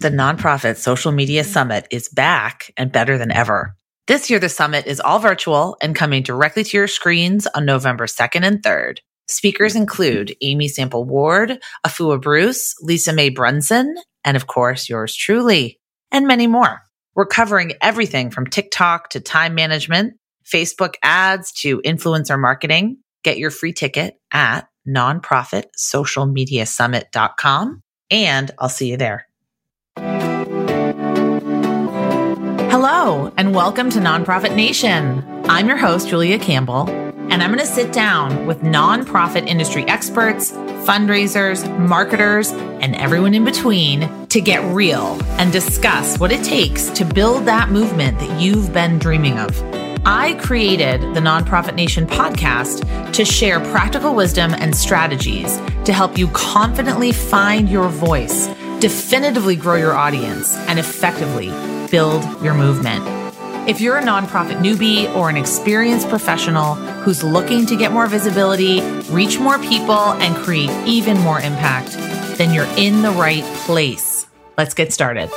The Nonprofit Social Media Summit is back and better than ever. This year, the summit is all virtual and coming directly to your screens on November 2nd and 3rd. Speakers include Amy Sample Ward, Afua Bruce, Lisa Mae Brunson, and of course, yours truly, and many more. We're covering everything from TikTok to time management, Facebook ads to influencer marketing. Get your free ticket at nonprofitsocialmediasummit.com and I'll see you there. Hello, and welcome to Nonprofit Nation. I'm your host, Julia Campbell, and I'm going to sit down with nonprofit industry experts, fundraisers, marketers, and everyone in between to get real and discuss what it takes to build that movement that you've been dreaming of. I created the Nonprofit Nation podcast to share practical wisdom and strategies to help you confidently find your voice, definitively grow your audience, and effectively build your movement. If you're a nonprofit newbie or an experienced professional who's looking to get more visibility, reach more people, and create even more impact, then you're in the right place. Let's get started.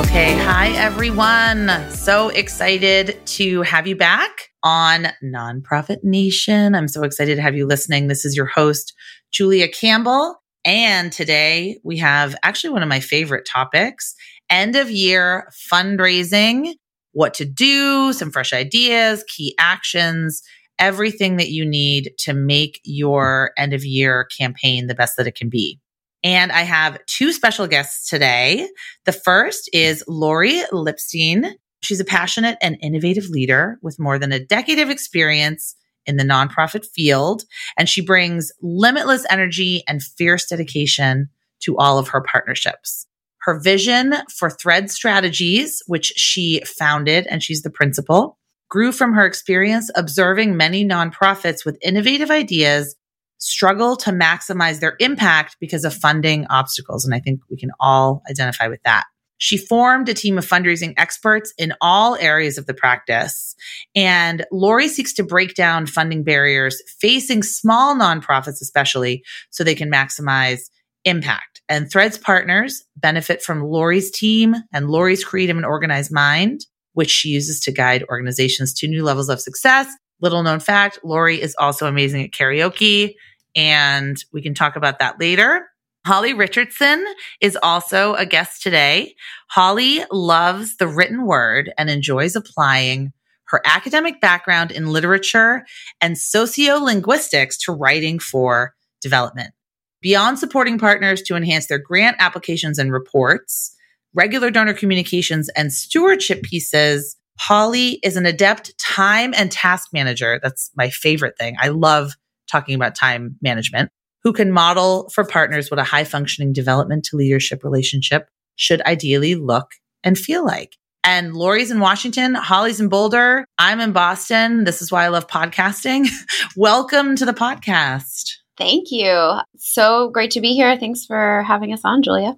Okay. Hi, everyone. So excited to have you back on Nonprofit Nation. I'm so excited to have you listening. This is your host, Julia Campbell. And today we have actually one of my favorite topics end of year fundraising, what to do, some fresh ideas, key actions, everything that you need to make your end of year campaign the best that it can be. And I have two special guests today. The first is Lori Lipstein. She's a passionate and innovative leader with more than a decade of experience in the nonprofit field, and she brings limitless energy and fierce dedication to all of her partnerships. Her vision for Thread Strategies, which she founded and she's the principal, grew from her experience observing many nonprofits with innovative ideas struggle to maximize their impact because of funding obstacles. And I think we can all identify with that. She formed a team of fundraising experts in all areas of the practice. And Lori seeks to break down funding barriers facing small nonprofits, especially so they can maximize impact. And Threads partners benefit from Lori's team and Lori's creative and organized mind, which she uses to guide organizations to new levels of success. Little known fact, Lori is also amazing at karaoke. And we can talk about that later. Holly Richardson is also a guest today. Holly loves the written word and enjoys applying her academic background in literature and sociolinguistics to writing for development. Beyond supporting partners to enhance their grant applications and reports, regular donor communications, and stewardship pieces, Holly is an adept time and task manager. That's my favorite thing. I love talking about time management who can model for partners what a high functioning development to leadership relationship should ideally look and feel like. And Lori's in Washington, Holly's in Boulder, I'm in Boston. This is why I love podcasting. Welcome to the podcast. Thank you. So great to be here. Thanks for having us on, Julia.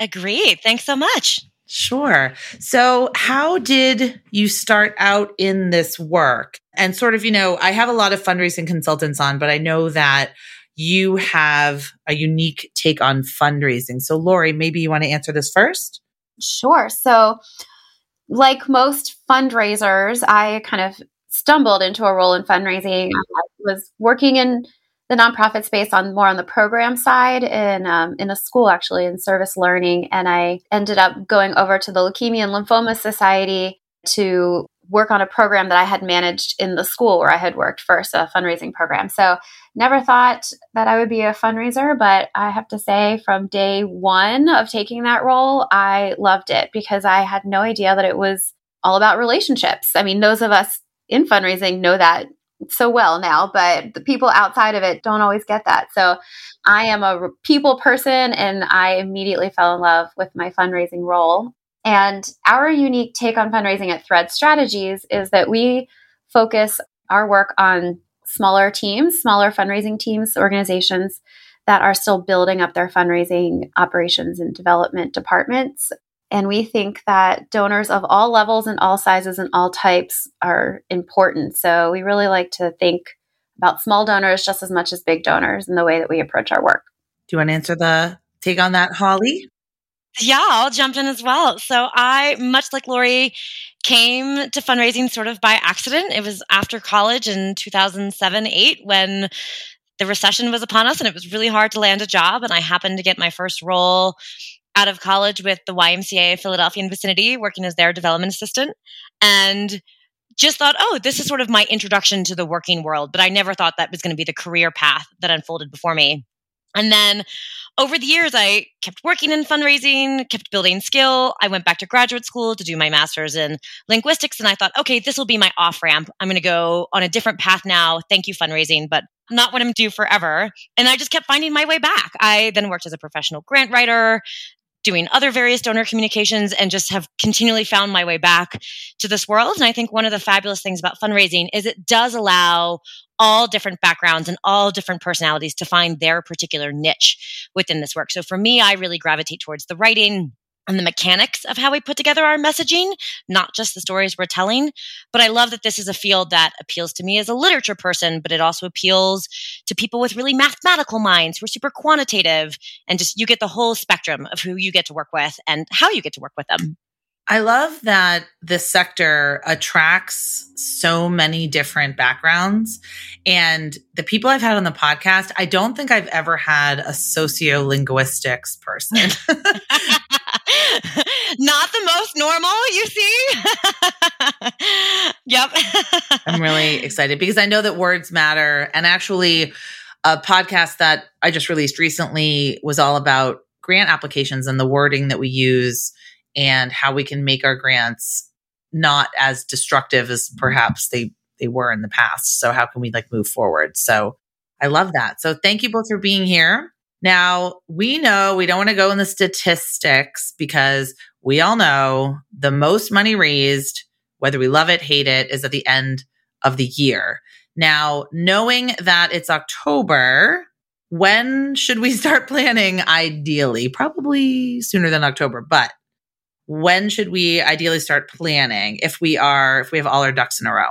Uh, Agreed. Thanks so much. Sure. So, how did you start out in this work? And sort of, you know, I have a lot of fundraising consultants on, but I know that you have a unique take on fundraising. So, Lori, maybe you want to answer this first? Sure. So, like most fundraisers, I kind of stumbled into a role in fundraising. I was working in the nonprofit space on more on the program side in um, in a school actually in service learning, and I ended up going over to the Leukemia and Lymphoma Society to work on a program that I had managed in the school where I had worked first, a fundraising program. So never thought that I would be a fundraiser, but I have to say from day one of taking that role, I loved it because I had no idea that it was all about relationships. I mean, those of us in fundraising know that so well now, but the people outside of it don't always get that. So I am a people person and I immediately fell in love with my fundraising role. And our unique take on fundraising at Thread Strategies is that we focus our work on smaller teams, smaller fundraising teams, organizations that are still building up their fundraising operations and development departments. And we think that donors of all levels and all sizes and all types are important. So we really like to think about small donors just as much as big donors in the way that we approach our work. Do you want to answer the take on that, Holly? Yeah, I'll jump in as well. So I, much like Lori, came to fundraising sort of by accident. It was after college in 2007 8 when the recession was upon us and it was really hard to land a job. And I happened to get my first role out of college with the YMCA Philadelphia and vicinity, working as their development assistant. And just thought, oh, this is sort of my introduction to the working world. But I never thought that was going to be the career path that unfolded before me. And then over the years, I kept working in fundraising, kept building skill. I went back to graduate school to do my master's in linguistics. And I thought, okay, this will be my off ramp. I'm going to go on a different path now. Thank you, fundraising, but not what I'm due forever. And I just kept finding my way back. I then worked as a professional grant writer, doing other various donor communications and just have continually found my way back to this world. And I think one of the fabulous things about fundraising is it does allow all different backgrounds and all different personalities to find their particular niche within this work. So for me, I really gravitate towards the writing and the mechanics of how we put together our messaging, not just the stories we're telling. But I love that this is a field that appeals to me as a literature person, but it also appeals to people with really mathematical minds who are super quantitative and just you get the whole spectrum of who you get to work with and how you get to work with them. I love that this sector attracts so many different backgrounds. And the people I've had on the podcast, I don't think I've ever had a sociolinguistics person. Not the most normal, you see? yep. I'm really excited because I know that words matter. And actually, a podcast that I just released recently was all about grant applications and the wording that we use and how we can make our grants not as destructive as mm-hmm. perhaps they they were in the past. So how can we like move forward? So I love that. So thank you both for being here. Now, we know we don't want to go in the statistics because we all know the most money raised, whether we love it, hate it, is at the end of the year. Now, knowing that it's October, when should we start planning ideally? Probably sooner than October, but when should we ideally start planning if we are if we have all our ducks in a row?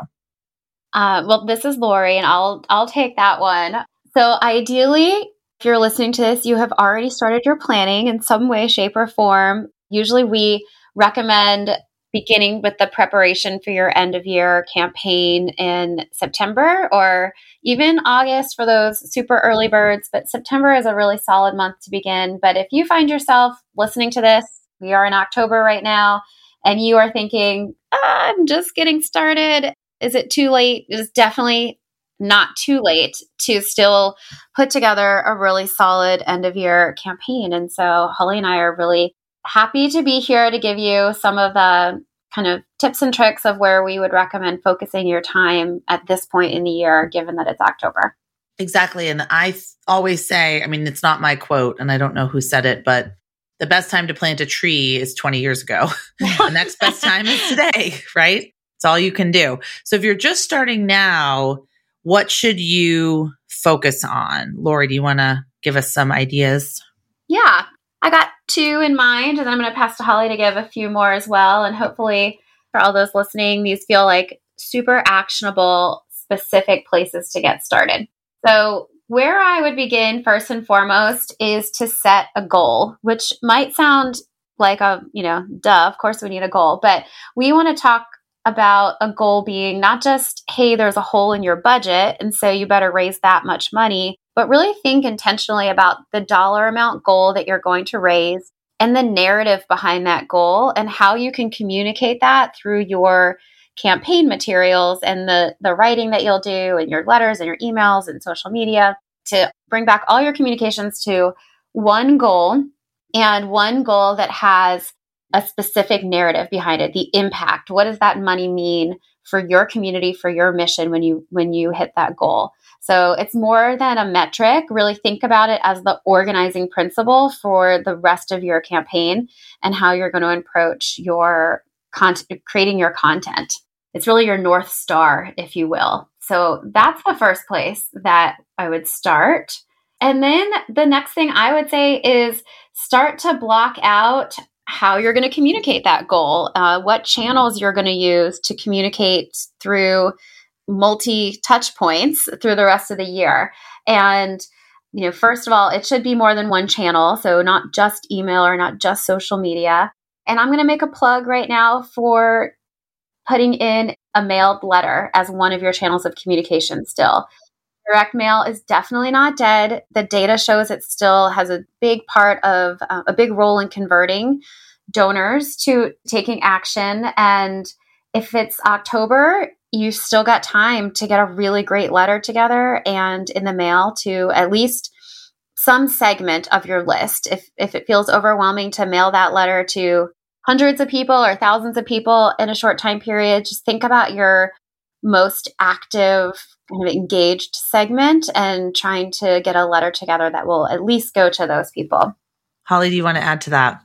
Uh, well, this is Lori, and I'll I'll take that one. So ideally, if you're listening to this, you have already started your planning in some way, shape, or form. Usually, we recommend beginning with the preparation for your end of year campaign in September or even August for those super early birds. But September is a really solid month to begin. But if you find yourself listening to this we are in October right now, and you are thinking, ah, I'm just getting started. Is it too late? It is definitely not too late to still put together a really solid end of year campaign. And so Holly and I are really happy to be here to give you some of the kind of tips and tricks of where we would recommend focusing your time at this point in the year, given that it's October. Exactly. And I always say, I mean, it's not my quote, and I don't know who said it, but the best time to plant a tree is 20 years ago. the next best time is today, right? It's all you can do. So if you're just starting now, what should you focus on? Lori, do you want to give us some ideas? Yeah, I got two in mind, and then I'm going to pass to Holly to give a few more as well. And hopefully, for all those listening, these feel like super actionable, specific places to get started. So, where I would begin first and foremost is to set a goal, which might sound like a, you know, duh, of course we need a goal, but we want to talk about a goal being not just, hey, there's a hole in your budget, and so you better raise that much money, but really think intentionally about the dollar amount goal that you're going to raise and the narrative behind that goal and how you can communicate that through your campaign materials and the the writing that you'll do and your letters and your emails and social media to bring back all your communications to one goal and one goal that has a specific narrative behind it the impact what does that money mean for your community for your mission when you when you hit that goal so it's more than a metric really think about it as the organizing principle for the rest of your campaign and how you're going to approach your content, creating your content. It's really your North Star, if you will. So that's the first place that I would start. And then the next thing I would say is start to block out how you're going to communicate that goal, uh, what channels you're going to use to communicate through multi touch points through the rest of the year. And you know, first of all, it should be more than one channel, so not just email or not just social media. And I'm going to make a plug right now for putting in a mailed letter as one of your channels of communication still. Direct mail is definitely not dead. The data shows it still has a big part of uh, a big role in converting donors to taking action. And if it's October, you still got time to get a really great letter together and in the mail to at least some segment of your list. If, if it feels overwhelming to mail that letter to hundreds of people or thousands of people in a short time period, just think about your most active kind of engaged segment and trying to get a letter together that will at least go to those people. Holly, do you want to add to that?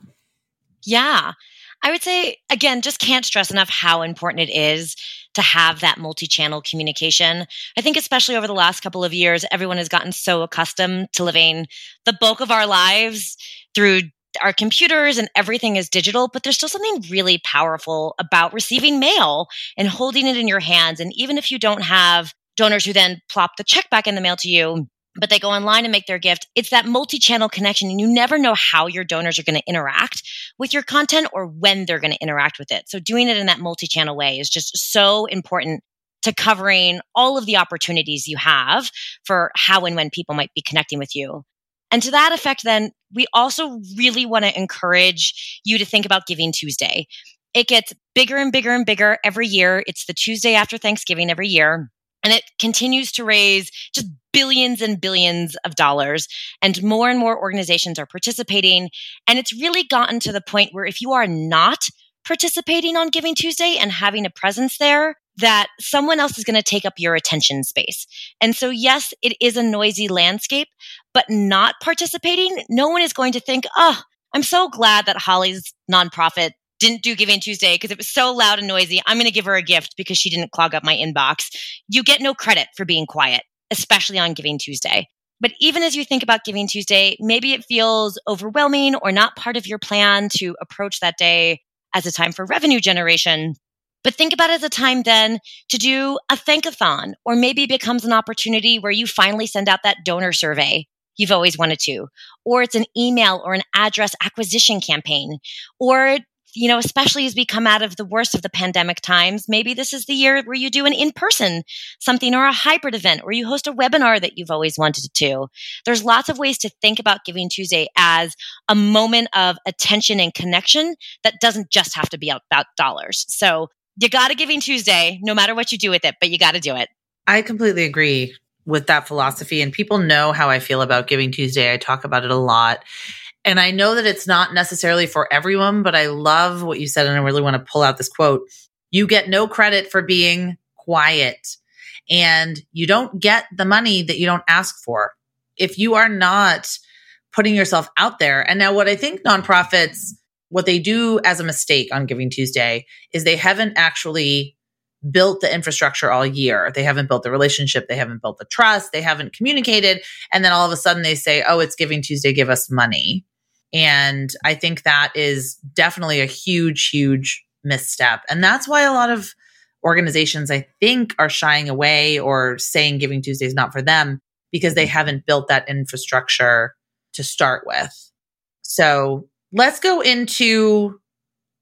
Yeah. I would say, again, just can't stress enough how important it is to have that multi channel communication. I think, especially over the last couple of years, everyone has gotten so accustomed to living the bulk of our lives through our computers and everything is digital, but there's still something really powerful about receiving mail and holding it in your hands. And even if you don't have donors who then plop the check back in the mail to you, but they go online and make their gift. It's that multi channel connection, and you never know how your donors are going to interact with your content or when they're going to interact with it. So, doing it in that multi channel way is just so important to covering all of the opportunities you have for how and when people might be connecting with you. And to that effect, then we also really want to encourage you to think about Giving Tuesday. It gets bigger and bigger and bigger every year. It's the Tuesday after Thanksgiving every year. And it continues to raise just billions and billions of dollars. And more and more organizations are participating. And it's really gotten to the point where if you are not participating on Giving Tuesday and having a presence there, that someone else is going to take up your attention space. And so, yes, it is a noisy landscape, but not participating, no one is going to think, oh, I'm so glad that Holly's nonprofit didn't do Giving Tuesday because it was so loud and noisy. I'm going to give her a gift because she didn't clog up my inbox. You get no credit for being quiet, especially on Giving Tuesday. But even as you think about Giving Tuesday, maybe it feels overwhelming or not part of your plan to approach that day as a time for revenue generation. But think about it as a time then to do a thankathon, or maybe it becomes an opportunity where you finally send out that donor survey you've always wanted to, or it's an email or an address acquisition campaign, or you know, especially as we come out of the worst of the pandemic times, maybe this is the year where you do an in person something or a hybrid event or you host a webinar that you've always wanted to. There's lots of ways to think about Giving Tuesday as a moment of attention and connection that doesn't just have to be about dollars. So you got to Giving Tuesday, no matter what you do with it, but you got to do it. I completely agree with that philosophy. And people know how I feel about Giving Tuesday. I talk about it a lot. And I know that it's not necessarily for everyone, but I love what you said. And I really want to pull out this quote. You get no credit for being quiet and you don't get the money that you don't ask for. If you are not putting yourself out there. And now what I think nonprofits, what they do as a mistake on Giving Tuesday is they haven't actually built the infrastructure all year. They haven't built the relationship. They haven't built the trust. They haven't communicated. And then all of a sudden they say, oh, it's Giving Tuesday, give us money. And I think that is definitely a huge, huge misstep. And that's why a lot of organizations, I think, are shying away or saying Giving Tuesday is not for them because they haven't built that infrastructure to start with. So let's go into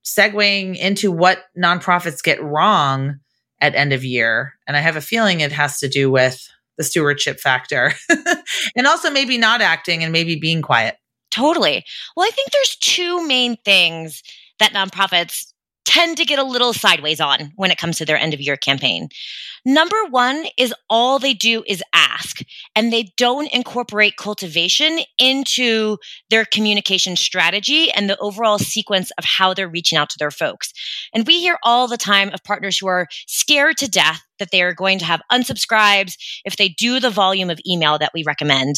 segueing into what nonprofits get wrong at end of year. And I have a feeling it has to do with the stewardship factor and also maybe not acting and maybe being quiet. Totally. Well, I think there's two main things that nonprofits tend to get a little sideways on when it comes to their end of year campaign. Number one is all they do is ask, and they don't incorporate cultivation into their communication strategy and the overall sequence of how they're reaching out to their folks. And we hear all the time of partners who are scared to death that they are going to have unsubscribes if they do the volume of email that we recommend.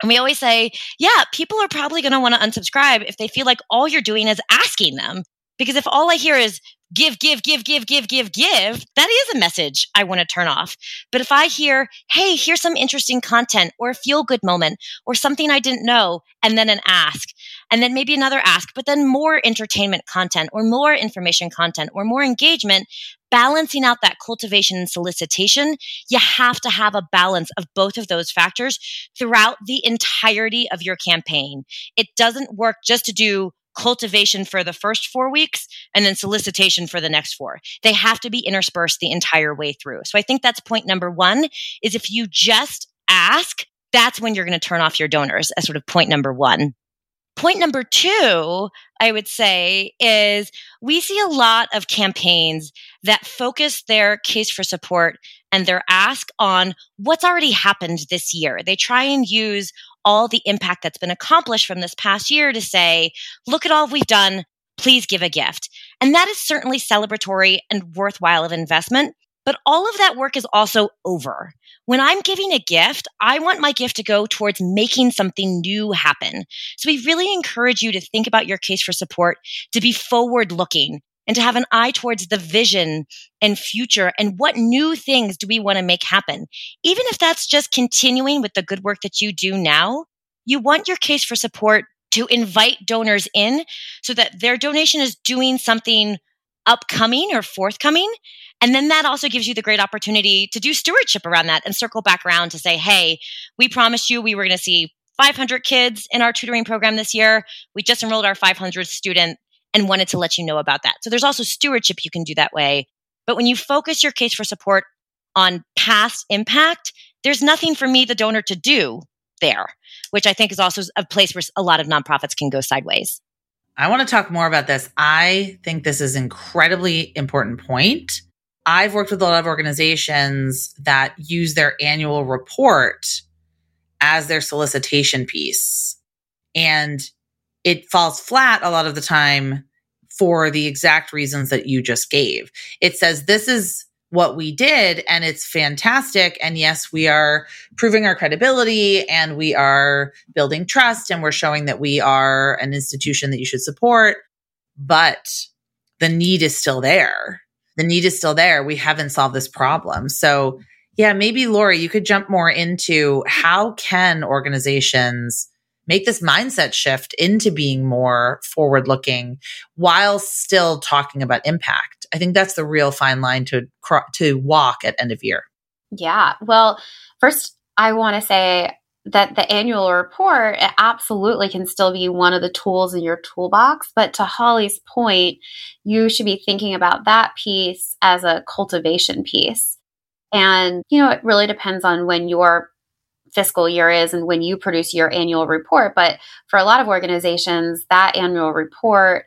And we always say, yeah, people are probably going to want to unsubscribe if they feel like all you're doing is asking them. Because if all I hear is give, give, give, give, give, give, give, that is a message I want to turn off. But if I hear, hey, here's some interesting content or a feel good moment or something I didn't know, and then an ask, and then maybe another ask, but then more entertainment content or more information content or more engagement, balancing out that cultivation and solicitation, you have to have a balance of both of those factors throughout the entirety of your campaign. It doesn't work just to do cultivation for the first four weeks and then solicitation for the next four. They have to be interspersed the entire way through. So I think that's point number one is if you just ask, that's when you're going to turn off your donors as sort of point number one. Point number two, I would say, is we see a lot of campaigns that focus their case for support and their ask on what's already happened this year. They try and use all the impact that's been accomplished from this past year to say, look at all we've done. Please give a gift. And that is certainly celebratory and worthwhile of investment. But all of that work is also over. When I'm giving a gift, I want my gift to go towards making something new happen. So we really encourage you to think about your case for support, to be forward looking and to have an eye towards the vision and future and what new things do we want to make happen. Even if that's just continuing with the good work that you do now, you want your case for support to invite donors in so that their donation is doing something upcoming or forthcoming. And then that also gives you the great opportunity to do stewardship around that and circle back around to say, hey, we promised you we were going to see 500 kids in our tutoring program this year. We just enrolled our 500th student and wanted to let you know about that. So there's also stewardship you can do that way. But when you focus your case for support on past impact, there's nothing for me, the donor, to do there, which I think is also a place where a lot of nonprofits can go sideways. I want to talk more about this. I think this is an incredibly important point. I've worked with a lot of organizations that use their annual report as their solicitation piece. And it falls flat a lot of the time for the exact reasons that you just gave. It says, this is what we did and it's fantastic. And yes, we are proving our credibility and we are building trust and we're showing that we are an institution that you should support. But the need is still there. The need is still there. We haven't solved this problem. So yeah, maybe Lori, you could jump more into how can organizations make this mindset shift into being more forward looking while still talking about impact. I think that's the real fine line to to walk at end of year. Yeah. Well, first I want to say that the annual report absolutely can still be one of the tools in your toolbox, but to Holly's point, you should be thinking about that piece as a cultivation piece. And, you know, it really depends on when your fiscal year is and when you produce your annual report. But for a lot of organizations, that annual report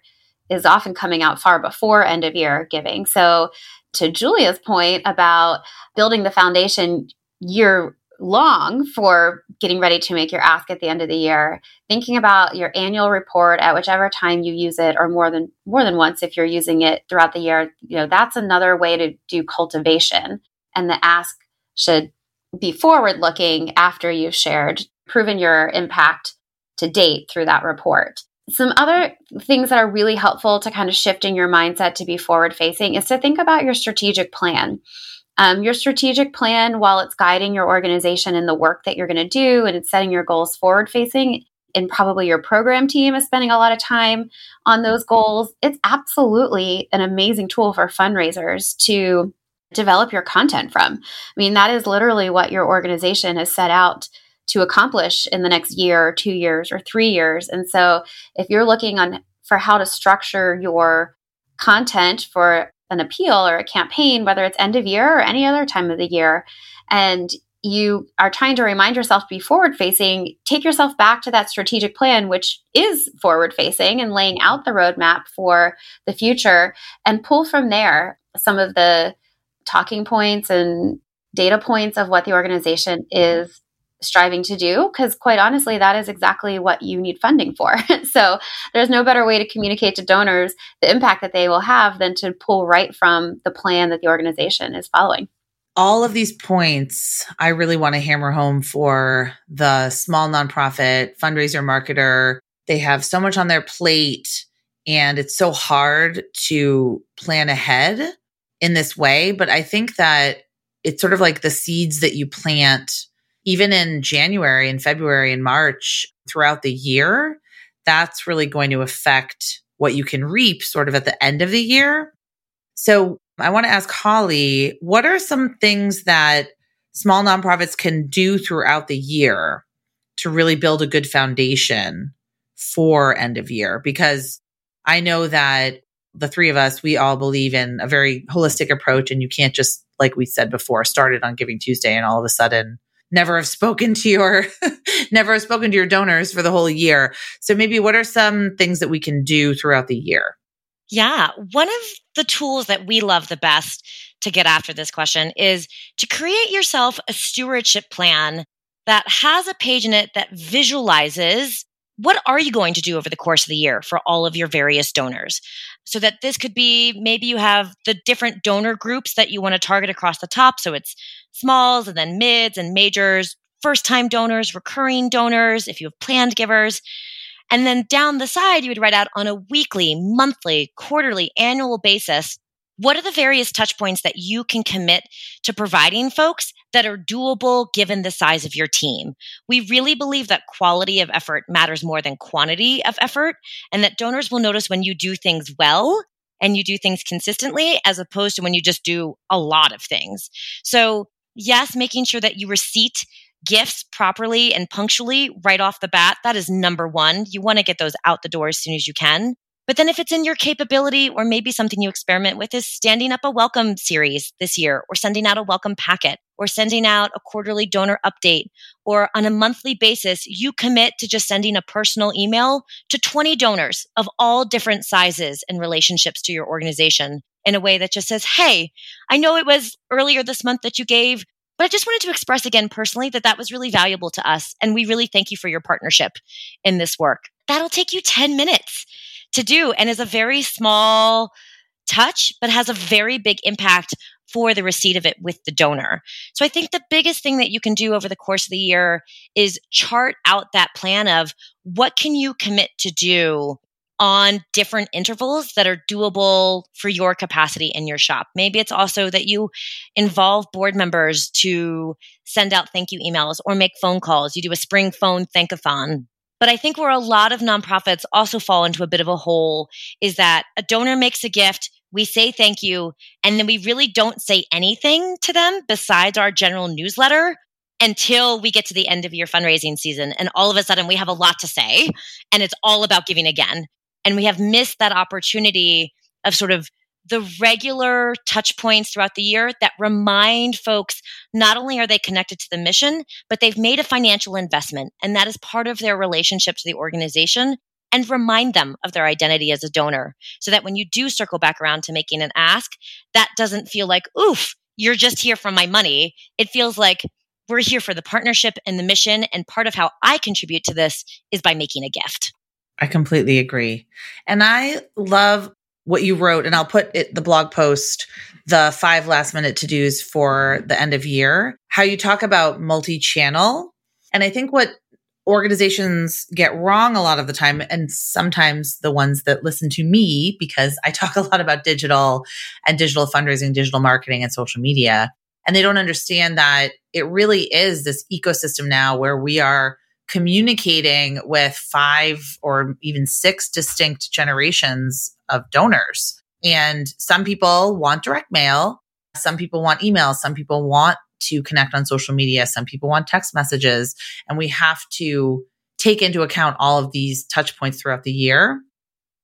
is often coming out far before end of year giving. So, to Julia's point about building the foundation year long for getting ready to make your ask at the end of the year thinking about your annual report at whichever time you use it or more than more than once if you're using it throughout the year you know that's another way to do cultivation and the ask should be forward looking after you've shared, proven your impact to date through that report. Some other things that are really helpful to kind of shifting your mindset to be forward facing is to think about your strategic plan. Um, your strategic plan, while it's guiding your organization in the work that you're going to do and it's setting your goals forward facing, and probably your program team is spending a lot of time on those goals, it's absolutely an amazing tool for fundraisers to develop your content from. I mean, that is literally what your organization has set out to accomplish in the next year or two years or three years. And so if you're looking on for how to structure your content for an appeal or a campaign, whether it's end of year or any other time of the year, and you are trying to remind yourself to be forward facing, take yourself back to that strategic plan, which is forward facing and laying out the roadmap for the future, and pull from there some of the talking points and data points of what the organization is striving to do because quite honestly that is exactly what you need funding for. So there's no better way to communicate to donors the impact that they will have than to pull right from the plan that the organization is following. All of these points i really want to hammer home for the small nonprofit fundraiser marketer. They have so much on their plate and it's so hard to plan ahead in this way. But I think that it's sort of like the seeds that you plant even in January and February and March throughout the year that's really going to affect what you can reap sort of at the end of the year. So I want to ask Holly, what are some things that small nonprofits can do throughout the year to really build a good foundation for end of year? Because I know that the three of us, we all believe in a very holistic approach and you can't just, like we said before, started on Giving Tuesday and all of a sudden never have spoken to your never have spoken to your donors for the whole year. So maybe what are some things that we can do throughout the year? Yeah, one of the tools that we love the best to get after this question is to create yourself a stewardship plan that has a page in it that visualizes what are you going to do over the course of the year for all of your various donors? So that this could be maybe you have the different donor groups that you want to target across the top. So it's smalls and then mids and majors first time donors recurring donors if you have planned givers. And then down the side you would write out on a weekly monthly quarterly annual basis what are the various touch points that you can commit to providing folks that are doable given the size of your team? We really believe that quality of effort matters more than quantity of effort, and that donors will notice when you do things well and you do things consistently as opposed to when you just do a lot of things. So, yes, making sure that you receipt gifts properly and punctually right off the bat, that is number one. You want to get those out the door as soon as you can. But then if it's in your capability or maybe something you experiment with is standing up a welcome series this year or sending out a welcome packet or sending out a quarterly donor update or on a monthly basis, you commit to just sending a personal email to 20 donors of all different sizes and relationships to your organization in a way that just says, Hey, I know it was earlier this month that you gave, but I just wanted to express again personally that that was really valuable to us. And we really thank you for your partnership in this work. That'll take you 10 minutes to do and is a very small touch, but has a very big impact for the receipt of it with the donor. So I think the biggest thing that you can do over the course of the year is chart out that plan of what can you commit to do on different intervals that are doable for your capacity in your shop. Maybe it's also that you involve board members to send out thank you emails or make phone calls. You do a spring phone thankathon but I think where a lot of nonprofits also fall into a bit of a hole is that a donor makes a gift, we say thank you, and then we really don't say anything to them besides our general newsletter until we get to the end of your fundraising season. And all of a sudden, we have a lot to say, and it's all about giving again. And we have missed that opportunity of sort of the regular touch points throughout the year that remind folks not only are they connected to the mission, but they've made a financial investment. And that is part of their relationship to the organization and remind them of their identity as a donor so that when you do circle back around to making an ask, that doesn't feel like, oof, you're just here for my money. It feels like we're here for the partnership and the mission. And part of how I contribute to this is by making a gift. I completely agree. And I love what you wrote, and I'll put it, the blog post, the five last minute to dos for the end of year, how you talk about multi channel. And I think what organizations get wrong a lot of the time, and sometimes the ones that listen to me, because I talk a lot about digital and digital fundraising, digital marketing, and social media. And they don't understand that it really is this ecosystem now where we are communicating with five or even six distinct generations of donors. And some people want direct mail. Some people want email. Some people want to connect on social media. Some people want text messages. And we have to take into account all of these touch points throughout the year.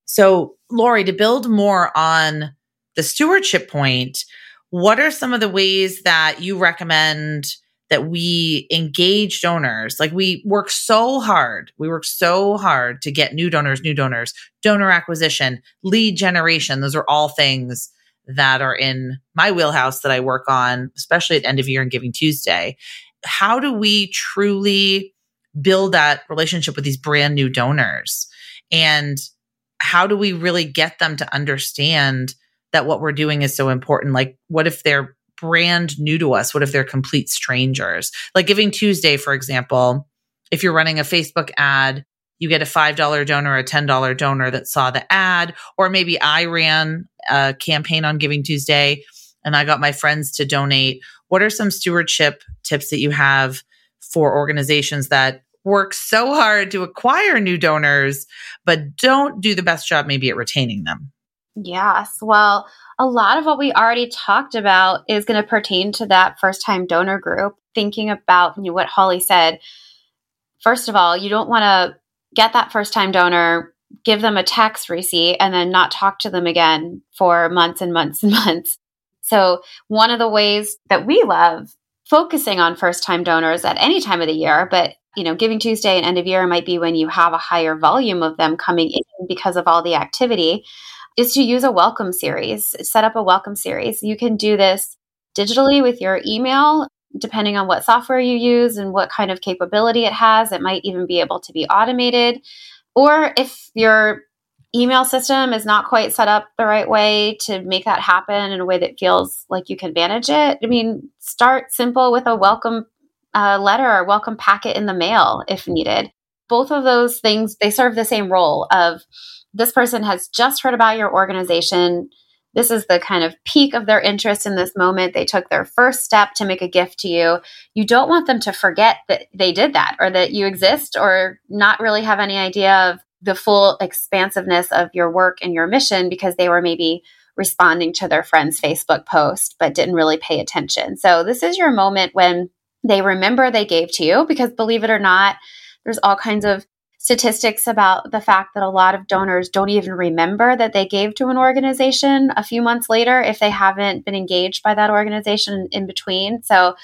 So, Lori, to build more on the stewardship point, what are some of the ways that you recommend that we engage donors. Like we work so hard. We work so hard to get new donors, new donors, donor acquisition, lead generation. Those are all things that are in my wheelhouse that I work on, especially at end of year and Giving Tuesday. How do we truly build that relationship with these brand new donors? And how do we really get them to understand that what we're doing is so important? Like, what if they're brand new to us? What if they're complete strangers? Like Giving Tuesday, for example, if you're running a Facebook ad, you get a $5 donor, a $10 donor that saw the ad, or maybe I ran a campaign on Giving Tuesday and I got my friends to donate. What are some stewardship tips that you have for organizations that work so hard to acquire new donors, but don't do the best job maybe at retaining them. Yes. Well, a lot of what we already talked about is going to pertain to that first time donor group. Thinking about you know, what Holly said, first of all, you don't want to get that first time donor, give them a tax receipt, and then not talk to them again for months and months and months. So, one of the ways that we love focusing on first time donors at any time of the year, but you know, Giving Tuesday and end of year might be when you have a higher volume of them coming in because of all the activity, is to use a welcome series, set up a welcome series. You can do this digitally with your email, depending on what software you use and what kind of capability it has. It might even be able to be automated. Or if your email system is not quite set up the right way to make that happen in a way that feels like you can manage it, I mean, start simple with a welcome uh, letter or welcome packet in the mail if needed. Both of those things, they serve the same role of this person has just heard about your organization. This is the kind of peak of their interest in this moment. They took their first step to make a gift to you. You don't want them to forget that they did that or that you exist or not really have any idea of the full expansiveness of your work and your mission because they were maybe responding to their friend's Facebook post but didn't really pay attention. So, this is your moment when they remember they gave to you because believe it or not, there's all kinds of statistics about the fact that a lot of donors don't even remember that they gave to an organization a few months later if they haven't been engaged by that organization in between. So,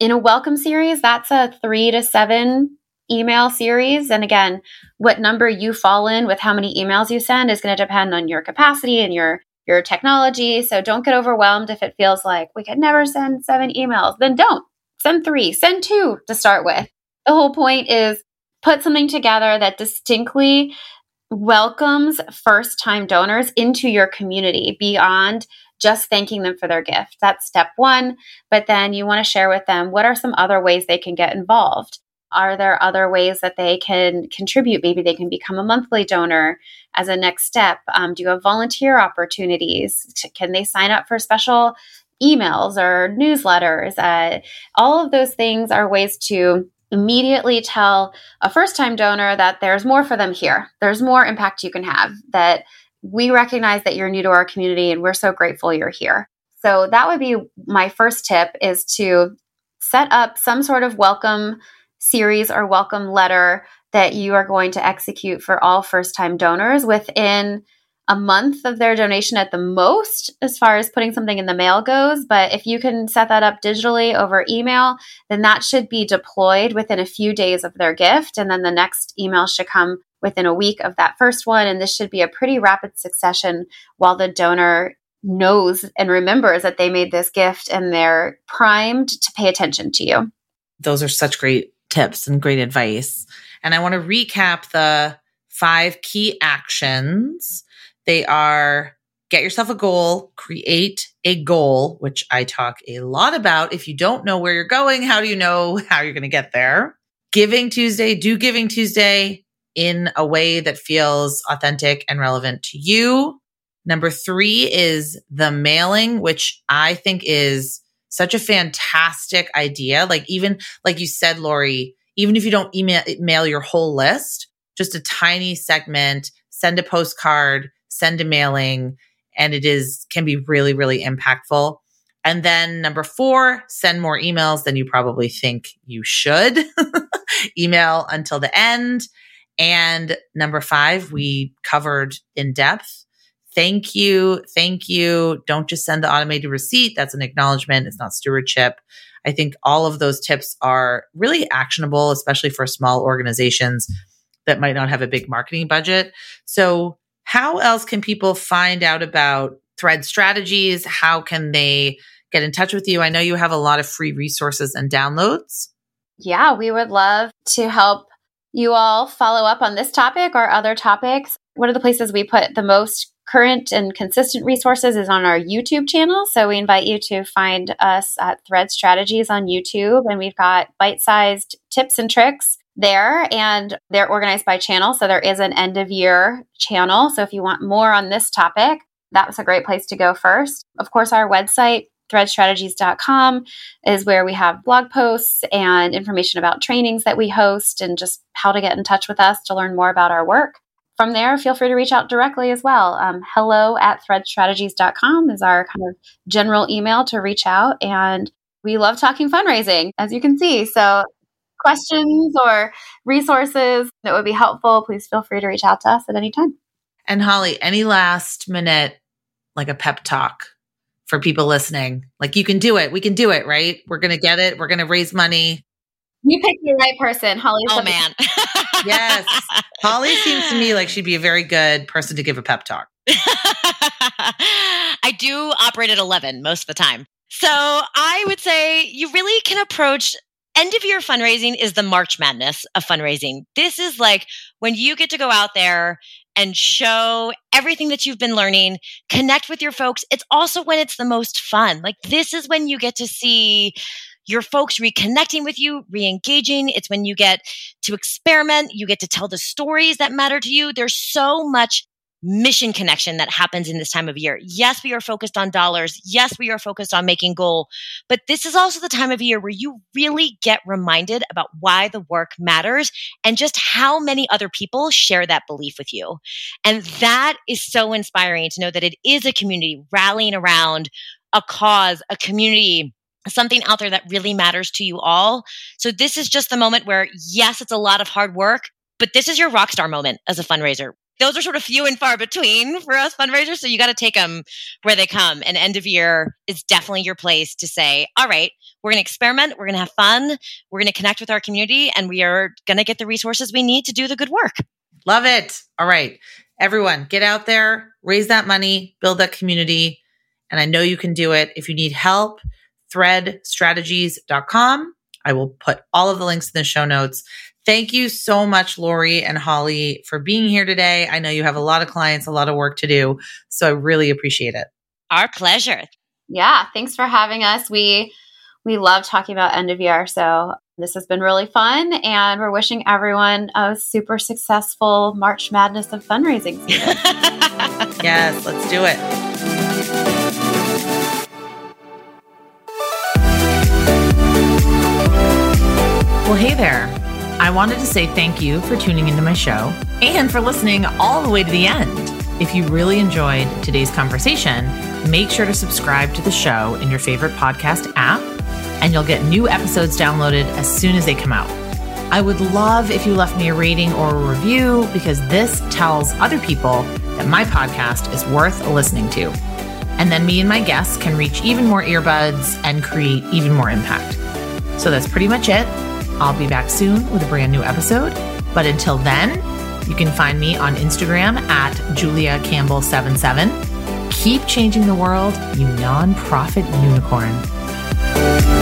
in a welcome series, that's a three to seven email series. And again, what number you fall in with how many emails you send is going to depend on your capacity and your your technology. So don't get overwhelmed if it feels like we could never send seven emails. Then don't. Send three, send two to start with. The whole point is put something together that distinctly welcomes first time donors into your community beyond just thanking them for their gift. That's step one. But then you want to share with them what are some other ways they can get involved? Are there other ways that they can contribute? Maybe they can become a monthly donor as a next step. Um, do you have volunteer opportunities? Can they sign up for special emails or newsletters? Uh, all of those things are ways to immediately tell a first time donor that there's more for them here. There's more impact you can have, that we recognize that you're new to our community and we're so grateful you're here. So that would be my first tip is to set up some sort of welcome series or welcome letter that you are going to execute for all first time donors within a month of their donation at the most as far as putting something in the mail goes. But if you can set that up digitally over email, then that should be deployed within a few days of their gift. And then the next email should come within a week of that first one. And this should be a pretty rapid succession while the donor knows and remembers that they made this gift and they're primed to pay attention to you. Those are such great tips and great advice. And I want to recap the five key actions they are get yourself a goal, create a goal, which I talk a lot about. If you don't know where you're going, how do you know how you're going to get there? Giving Tuesday, do Giving Tuesday in a way that feels authentic and relevant to you. Number three is the mailing, which I think is such a fantastic idea. Like, even like you said, Lori, even if you don't email mail your whole list, just a tiny segment, send a postcard, send a mailing, and it is can be really, really impactful. And then number four, send more emails than you probably think you should. Email until the end. And number five, we covered in depth. Thank you. Thank you. Don't just send the automated receipt. That's an acknowledgement. It's not stewardship. I think all of those tips are really actionable, especially for small organizations that might not have a big marketing budget. So how else can people find out about thread strategies? How can they get in touch with you? I know you have a lot of free resources and downloads. Yeah, we would love to help you all follow up on this topic or other topics. One of the places we put the most current and consistent resources is on our YouTube channel. So we invite you to find us at Thread Strategies on YouTube. And we've got bite sized tips and tricks there and they're organized by channel. So there is an end of year channel. So if you want more on this topic, that was a great place to go first. Of course, our website, threadstrategies.com is where we have blog posts and information about trainings that we host and just how to get in touch with us to learn more about our work. From there, feel free to reach out directly as well. Um, hello at threadstrategies.com is our kind of general email to reach out. And we love talking fundraising, as you can see. So, questions or resources that would be helpful, please feel free to reach out to us at any time. And Holly, any last minute, like a pep talk for people listening? Like, you can do it. We can do it, right? We're going to get it. We're going to raise money. You picked the right person, Holly. Oh, man. yes. Holly seems to me like she'd be a very good person to give a pep talk. I do operate at 11 most of the time. So I would say you really can approach end of year fundraising is the March madness of fundraising. This is like when you get to go out there and show everything that you've been learning, connect with your folks. It's also when it's the most fun. Like this is when you get to see your folks reconnecting with you, re engaging. It's when you get to experiment, you get to tell the stories that matter to you. There's so much mission connection that happens in this time of year. Yes, we are focused on dollars. Yes, we are focused on making goal, but this is also the time of year where you really get reminded about why the work matters and just how many other people share that belief with you. And that is so inspiring to know that it is a community rallying around a cause, a community something out there that really matters to you all. So this is just the moment where yes, it's a lot of hard work, but this is your rock star moment as a fundraiser those are sort of few and far between for us fundraisers. So you got to take them where they come. And end of year is definitely your place to say, all right, we're going to experiment. We're going to have fun. We're going to connect with our community and we are going to get the resources we need to do the good work. Love it. All right. Everyone, get out there, raise that money, build that community. And I know you can do it. If you need help, threadstrategies.com. I will put all of the links in the show notes. Thank you so much, Lori and Holly, for being here today. I know you have a lot of clients, a lot of work to do. So I really appreciate it. Our pleasure. Yeah, thanks for having us. We we love talking about end of year. So this has been really fun and we're wishing everyone a super successful March Madness of fundraising season. yes, let's do it. Well, hey there. I wanted to say thank you for tuning into my show and for listening all the way to the end. If you really enjoyed today's conversation, make sure to subscribe to the show in your favorite podcast app, and you'll get new episodes downloaded as soon as they come out. I would love if you left me a rating or a review because this tells other people that my podcast is worth listening to. And then me and my guests can reach even more earbuds and create even more impact. So that's pretty much it. I'll be back soon with a brand new episode. But until then, you can find me on Instagram at Julia Campbell77. Keep changing the world, you nonprofit unicorn.